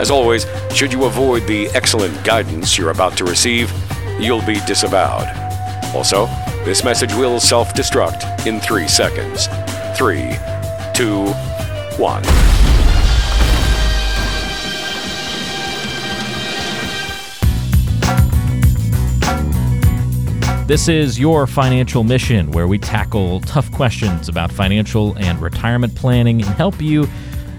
As always, should you avoid the excellent guidance you're about to receive, you'll be disavowed. Also, this message will self destruct in three seconds. Three, two, one. This is Your Financial Mission, where we tackle tough questions about financial and retirement planning and help you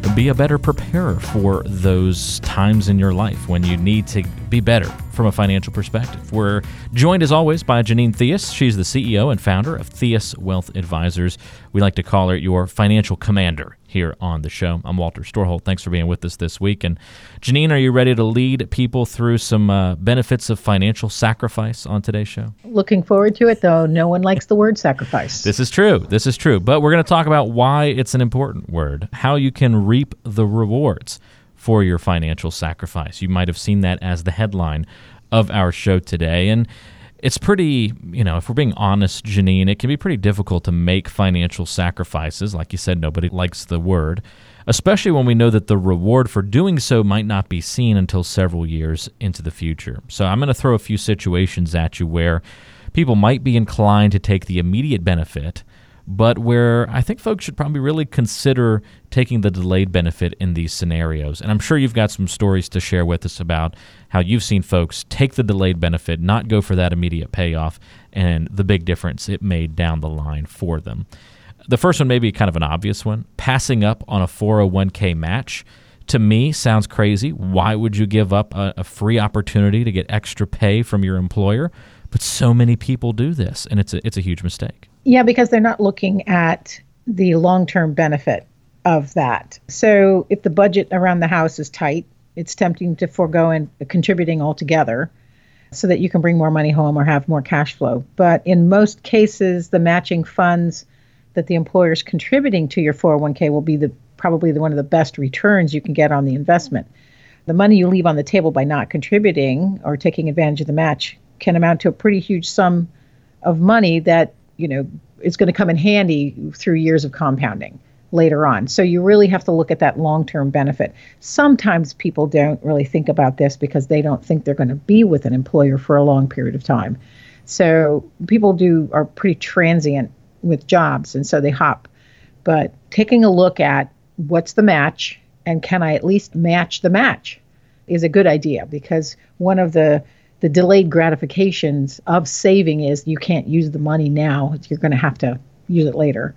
be a better preparer for those times in your life when you need to be better from a financial perspective. We're joined as always by Janine Theus. She's the CEO and founder of Theus Wealth Advisors. We like to call her your financial commander here on the show. I'm Walter Storholt. Thanks for being with us this week. And Janine, are you ready to lead people through some uh, benefits of financial sacrifice on today's show? Looking forward to it, though. No one likes the word sacrifice. This is true. This is true. But we're going to talk about why it's an important word, how you can reap the rewards for your financial sacrifice. You might have seen that as the headline of our show today. And it's pretty, you know, if we're being honest, Janine, it can be pretty difficult to make financial sacrifices. Like you said, nobody likes the word, especially when we know that the reward for doing so might not be seen until several years into the future. So I'm going to throw a few situations at you where people might be inclined to take the immediate benefit but where I think folks should probably really consider taking the delayed benefit in these scenarios. And I'm sure you've got some stories to share with us about how you've seen folks take the delayed benefit, not go for that immediate payoff, and the big difference it made down the line for them. The first one may be kind of an obvious one passing up on a 401k match. To me, sounds crazy. Why would you give up a, a free opportunity to get extra pay from your employer? But so many people do this, and it's a, it's a huge mistake. Yeah, because they're not looking at the long term benefit of that. So if the budget around the house is tight, it's tempting to forego and contributing altogether so that you can bring more money home or have more cash flow. But in most cases, the matching funds that the employer is contributing to your 401k will be the probably the, one of the best returns you can get on the investment. The money you leave on the table by not contributing or taking advantage of the match can amount to a pretty huge sum of money that you know is going to come in handy through years of compounding later on. So you really have to look at that long-term benefit. Sometimes people don't really think about this because they don't think they're going to be with an employer for a long period of time. So people do are pretty transient with jobs and so they hop. But taking a look at what's the match and can I at least match the match is a good idea because one of the the delayed gratifications of saving is you can't use the money now. You're going to have to use it later.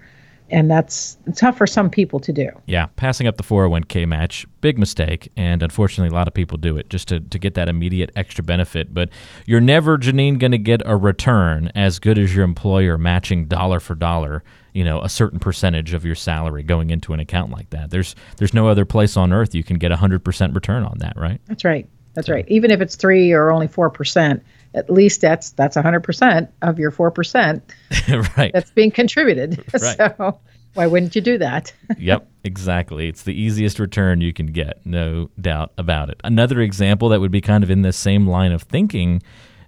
And that's tough for some people to do. Yeah, passing up the 401k match, big mistake. And unfortunately, a lot of people do it just to, to get that immediate extra benefit. But you're never, Janine, going to get a return as good as your employer matching dollar for dollar you know a certain percentage of your salary going into an account like that there's there's no other place on earth you can get a 100% return on that right that's right that's right. Even if it's three or only four percent, at least that's that's hundred percent of your four percent. right. That's being contributed. Right. So why wouldn't you do that? yep, exactly. It's the easiest return you can get, no doubt about it. Another example that would be kind of in the same line of thinking,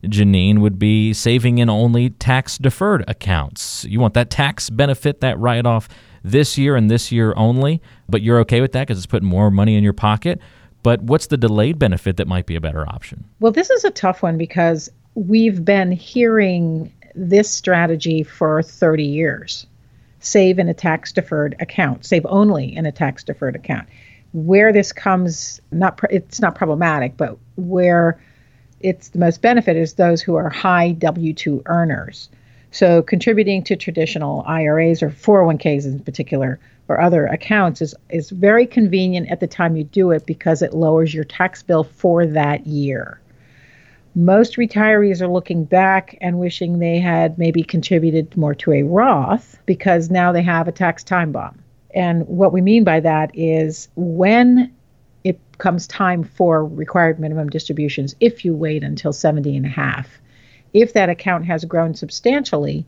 Janine, would be saving in only tax deferred accounts. You want that tax benefit, that write off this year and this year only, but you're okay with that because it's putting more money in your pocket. But what's the delayed benefit that might be a better option? Well, this is a tough one because we've been hearing this strategy for 30 years save in a tax deferred account, save only in a tax deferred account. Where this comes, not it's not problematic, but where it's the most benefit is those who are high W 2 earners. So contributing to traditional IRAs or 401ks in particular or other accounts is, is very convenient at the time you do it because it lowers your tax bill for that year. Most retirees are looking back and wishing they had maybe contributed more to a Roth because now they have a tax time bomb. And what we mean by that is when it comes time for required minimum distributions if you wait until 70 and a half. If that account has grown substantially,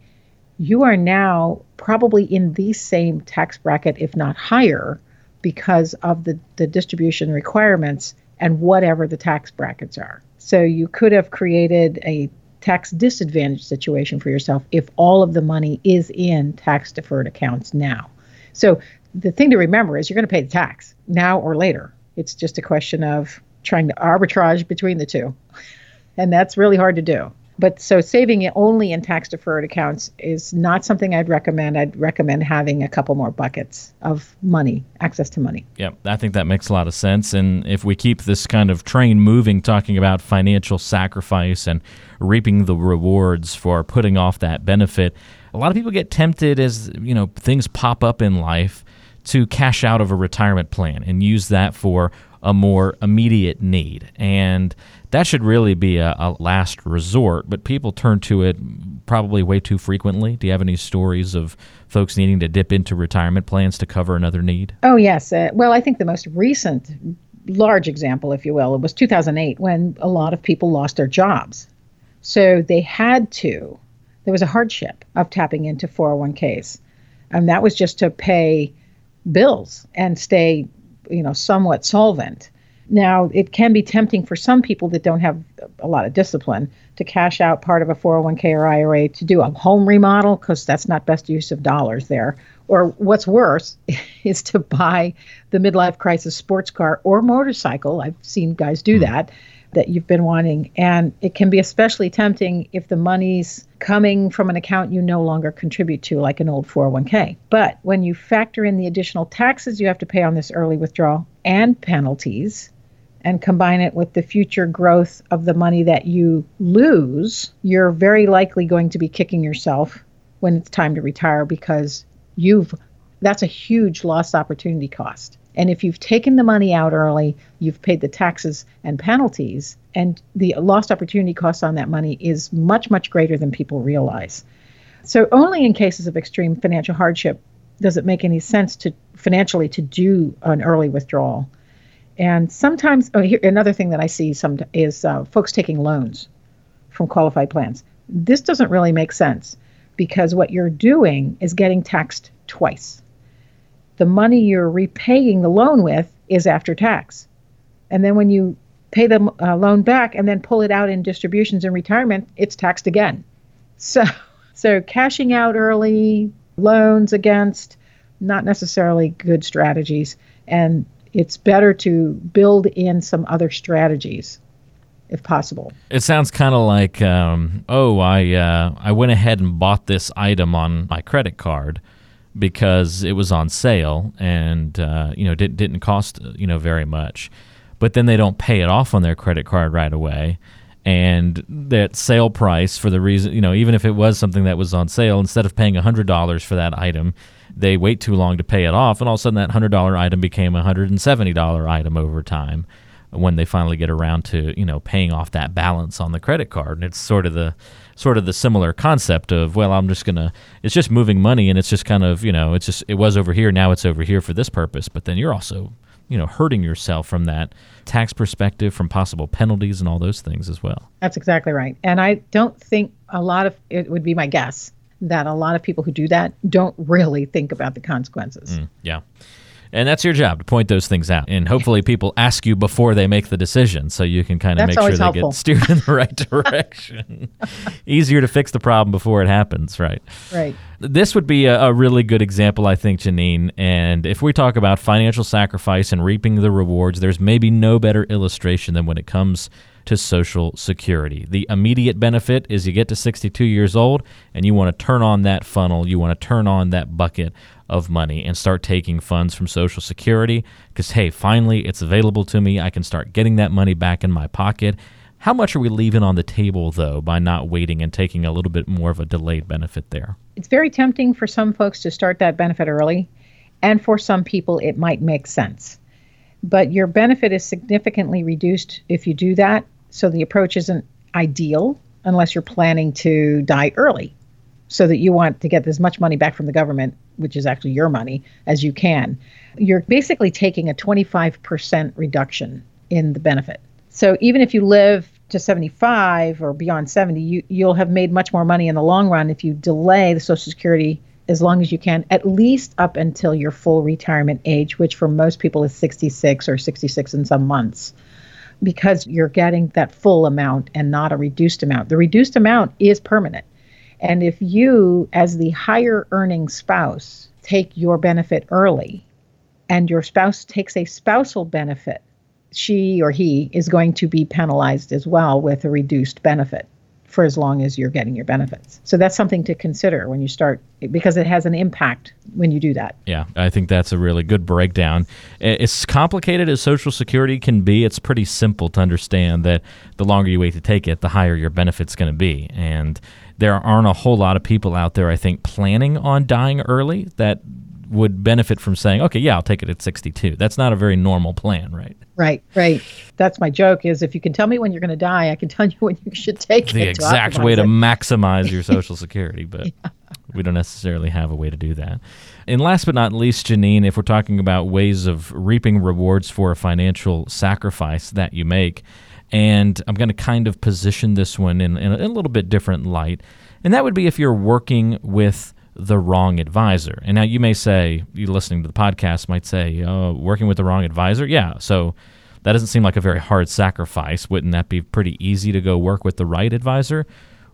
you are now probably in the same tax bracket, if not higher, because of the, the distribution requirements and whatever the tax brackets are. So you could have created a tax disadvantage situation for yourself if all of the money is in tax deferred accounts now. So the thing to remember is you're going to pay the tax now or later. It's just a question of trying to arbitrage between the two. And that's really hard to do. But so saving it only in tax deferred accounts is not something I'd recommend. I'd recommend having a couple more buckets of money, access to money. Yeah, I think that makes a lot of sense. And if we keep this kind of train moving, talking about financial sacrifice and reaping the rewards for putting off that benefit, a lot of people get tempted as you know things pop up in life to cash out of a retirement plan and use that for a more immediate need. And that should really be a, a, last resort, but people turn to it probably way too frequently. Do you have any stories of folks needing to dip into retirement plans to cover another need? Oh, yes. Uh, well, I think the most recent large example, if you will, it was 2008 when a lot of people lost their jobs. So they had to, there was a hardship of tapping into 401ks. And that was just to pay bills and stay, you know, somewhat solvent. Now, it can be tempting for some people that don't have a lot of discipline to cash out part of a 401k or IRA to do a home remodel because that's not best use of dollars there. Or what's worse is to buy the midlife crisis sports car or motorcycle. I've seen guys do hmm. that that you've been wanting. And it can be especially tempting if the money's coming from an account you no longer contribute to, like an old 401k. But when you factor in the additional taxes you have to pay on this early withdrawal and penalties, and combine it with the future growth of the money that you lose, you're very likely going to be kicking yourself when it's time to retire because you've that's a huge lost opportunity cost. And if you've taken the money out early, you've paid the taxes and penalties, and the lost opportunity cost on that money is much, much greater than people realize. So, only in cases of extreme financial hardship does it make any sense to financially to do an early withdrawal. And sometimes, oh, here, another thing that I see some is uh, folks taking loans from qualified plans. This doesn't really make sense because what you're doing is getting taxed twice the money you're repaying the loan with is after tax. And then when you pay the uh, loan back and then pull it out in distributions and retirement, it's taxed again. So, so cashing out early, loans against, not necessarily good strategies. And it's better to build in some other strategies if possible. It sounds kind of like, um, oh, I uh, I went ahead and bought this item on my credit card because it was on sale and uh, you know didn't didn't cost you know very much, but then they don't pay it off on their credit card right away, and that sale price for the reason you know even if it was something that was on sale, instead of paying hundred dollars for that item, they wait too long to pay it off, and all of a sudden that hundred dollar item became a hundred and seventy dollar item over time when they finally get around to you know paying off that balance on the credit card. And it's sort of the sort of the similar concept of well i'm just gonna it's just moving money and it's just kind of you know it's just it was over here now it's over here for this purpose. But then you're also you know hurting yourself from that tax perspective from possible penalties and all those things as well. That's exactly right. And i don't think a lot of it would be my guess that a lot of people who do that don't really think about the consequences. Mm, yeah and that's your job to point those things out. And hopefully people ask you before they make the decision so you can kind of make sure they helpful. get steered in the right direction. Easier to fix the problem before it happens, right? Right. This would be a, a, really good example, I think, Janine. And if we talk about financial sacrifice and reaping the rewards, there's maybe no better illustration than when it comes to Social Security. The immediate benefit is you get to 62 years old and you want to turn on that funnel, you want to turn on that bucket of money and start taking funds from Social Security because, hey, finally it's available to me. I can start getting that money back in my pocket. How much are we leaving on the table, though, by not waiting and taking a little bit more of a delayed benefit there? It's very tempting for some folks to start that benefit early, and for some people, it might make sense. But your benefit is significantly reduced if you do that, so the approach isn't ideal unless you're planning to die early so that you want to get as much money back from the government, which is actually your money, as you can. You're basically taking a 25% reduction in the benefit. So even if you live to 75 or beyond 70, you, you'll have made much more money in the long run if you delay the Social Security as long as you can, at least up until your full retirement age, which for most people is 66 or 66 in some months, because you're getting that full amount and not a reduced amount. The reduced amount is permanent. And if you, as the higher earning spouse, take your benefit early and your spouse takes a spousal benefit, she or he is going to be penalized as well with a reduced benefit for as long as you're getting your benefits. So that's something to consider when you start because it has an impact when you do that. Yeah, I think that's a really good breakdown. As complicated as Social Security can be, it's pretty simple to understand that the longer you wait to take it, the higher your benefit's going to be. And there aren't a whole lot of people out there, I think, planning on dying early that would benefit from saying, okay, yeah, I'll take it at 62. That's not a very normal plan, right? Right, right. That's my joke is if you can tell me when you're going to die, I can tell you when you should take the it. The exact way to maximize your Social Security, but yeah. we don't necessarily have a way to do that. And last but not least, Janine, if we're talking about ways of reaping rewards for a financial sacrifice that you make, and I'm going to kind of position this one in, in, a, in a little bit different light, and that would be if you're working with the wrong advisor. And now you may say, you listening to the podcast might say, oh, working with the wrong advisor? Yeah. So that doesn't seem like a very hard sacrifice. Wouldn't that be pretty easy to go work with the right advisor?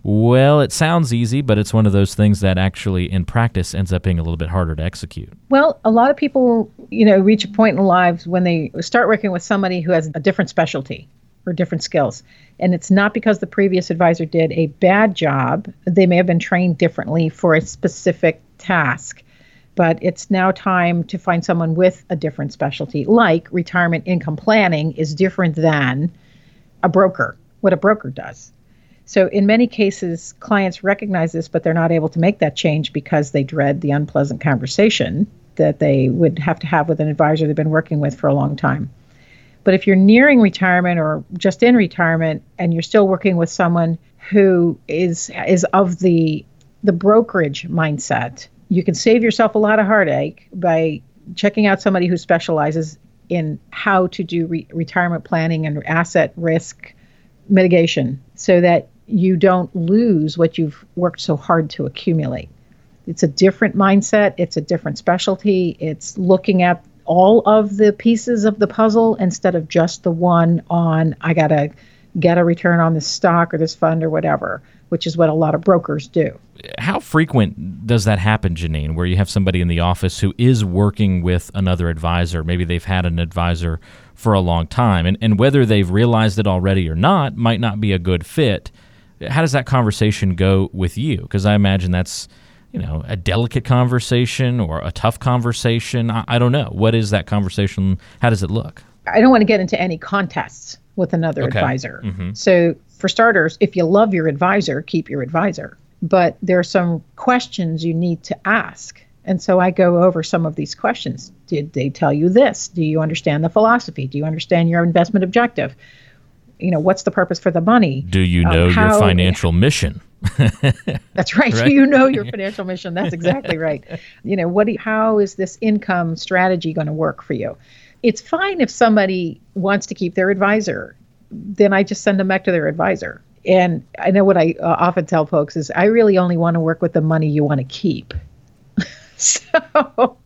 Well, it sounds easy, but it's one of those things that actually in practice ends up being a little bit harder to execute. Well, a lot of people, you know, reach a point in lives when they start working with somebody who has a different specialty or different skills. And it's not because the previous advisor did a bad job. They may have been trained differently for a specific task. But it's now time to find someone with a different specialty, like retirement income planning is different than a broker, what a broker does. So, in many cases, clients recognize this, but they're not able to make that change because they dread the unpleasant conversation that they would have to have with an advisor they've been working with for a long time. But if you're nearing retirement or just in retirement and you're still working with someone who is is of the the brokerage mindset, you can save yourself a lot of heartache by checking out somebody who specializes in how to do re- retirement planning and asset risk mitigation so that you don't lose what you've worked so hard to accumulate. It's a different mindset, it's a different specialty, it's looking at all of the pieces of the puzzle instead of just the one on I got to get a return on this stock or this fund or whatever, which is what a lot of brokers do. How frequent does that happen, Janine, where you have somebody in the office who is working with another advisor? Maybe they've had an advisor for a long time, and, and whether they've realized it already or not might not be a good fit. How does that conversation go with you? Because I imagine that's you know, a delicate conversation or a tough conversation? I, I, don't know. What is that conversation? How does it look? I don't want to get into any contests with another okay. advisor. Mm-hmm. So, for starters, if you love your advisor, keep your advisor. But there are some questions you need to ask. And so I go over some of these questions. Did they tell you this? Do you understand the philosophy? Do you understand your investment objective? You know, what's the purpose for the money? Do you um, know um, how, your financial mission? That's right. right. You know your financial mission. That's exactly right. You know, what? Do, how is this income strategy going to work for you? It's fine if somebody wants to keep their advisor. Then I just send them back to their advisor. And I know what I uh, often tell folks is I really only want to work with the money you want to keep. so,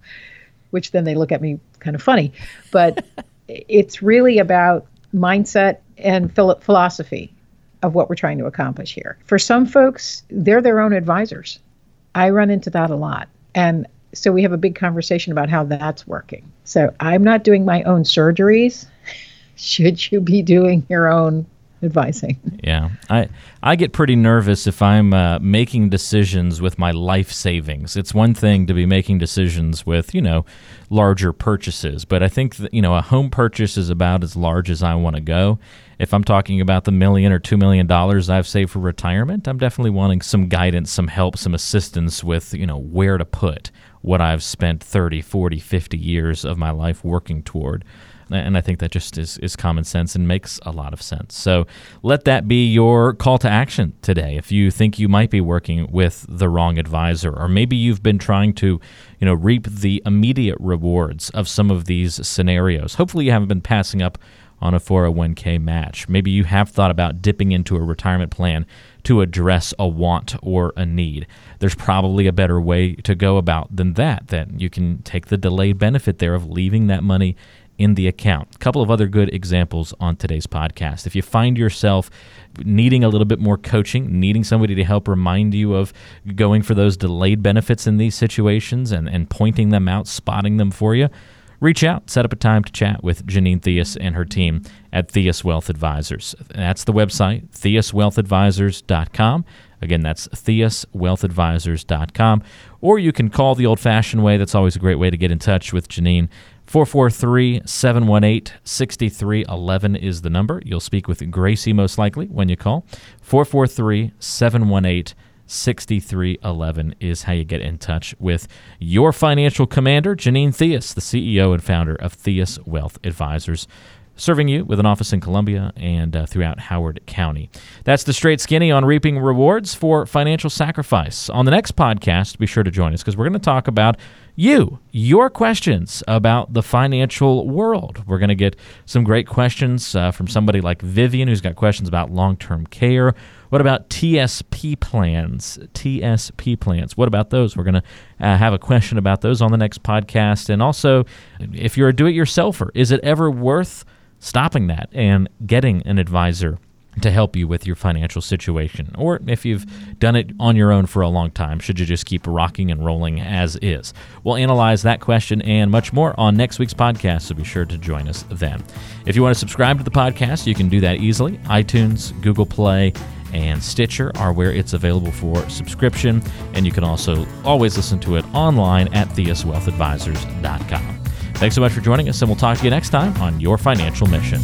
which then they look at me kind of funny, but it's really about mindset and philosophy of what we're trying to accomplish here. For some folks, they're their own advisors. I run into that a lot. And so we have a big conversation about how that's working. So I'm not doing my own surgeries. Should you be doing your own advising? Yeah. I I get pretty nervous if I'm uh, making decisions with my life savings. It's one thing to be making decisions with, you know, larger purchases, but I think that, you know, a home purchase is about as large as I want to go if I'm talking about the million or two million dollars I've saved for retirement, I'm definitely wanting some guidance, some help, some assistance with, you know, where to put what I've spent 30, 40, 50 years of my life working toward. And I think that just is, is common sense and makes a lot of sense. So let that be your call to action today. If you think you might be working with the wrong advisor, or maybe you've been trying to, you know, reap the immediate rewards of some of these scenarios. Hopefully you haven't been passing up on a 401k match. Maybe you have thought about dipping into a retirement plan to address a want or a need. There's probably a better way to go about than that, that you can take the delayed benefit there of leaving that money in the account. A couple of other good examples on today's podcast. If you find yourself needing a little bit more coaching, needing somebody to help remind you of going for those delayed benefits in these situations and, and pointing them out, spotting them for you, reach out, set up a time to chat with Janine Theus and her team at Theus Wealth Advisors. That's the website, theuswealthadvisors.com. Again, that's theuswealthadvisors.com. Or you can call the old fashioned way. That's always a great way to get in touch with Janine. 443 718 6311 is the number. You'll speak with Gracie most likely when you call. 443 718 6311 is how you get in touch with your financial commander, Janine Theus, the CEO and founder of Theus Wealth Advisors, serving you with an office in Columbia and uh, throughout Howard County. That's the straight skinny on reaping rewards for financial sacrifice. On the next podcast, be sure to join us because we're going to talk about you, your questions about the financial world. We're going to get some great questions uh, from somebody like Vivian, who's got questions about long term care. What about TSP plans? TSP plans. What about those? We're going to uh, have a question about those on the next podcast. And also, if you're a do it yourselfer, is it ever worth stopping that and getting an advisor? to help you with your financial situation. Or if you've done it on your own for a long time, should you just keep rocking and rolling as is? We'll analyze that question and much more on next week's podcast, so be sure to join us then. If you want to subscribe to the podcast, you can do that easily. iTunes, Google Play, and Stitcher are where it's available for subscription, and you can also always listen to it online at theuswealthadvisors.com. Thanks so much for joining us, and we'll talk to you next time on Your Financial Mission.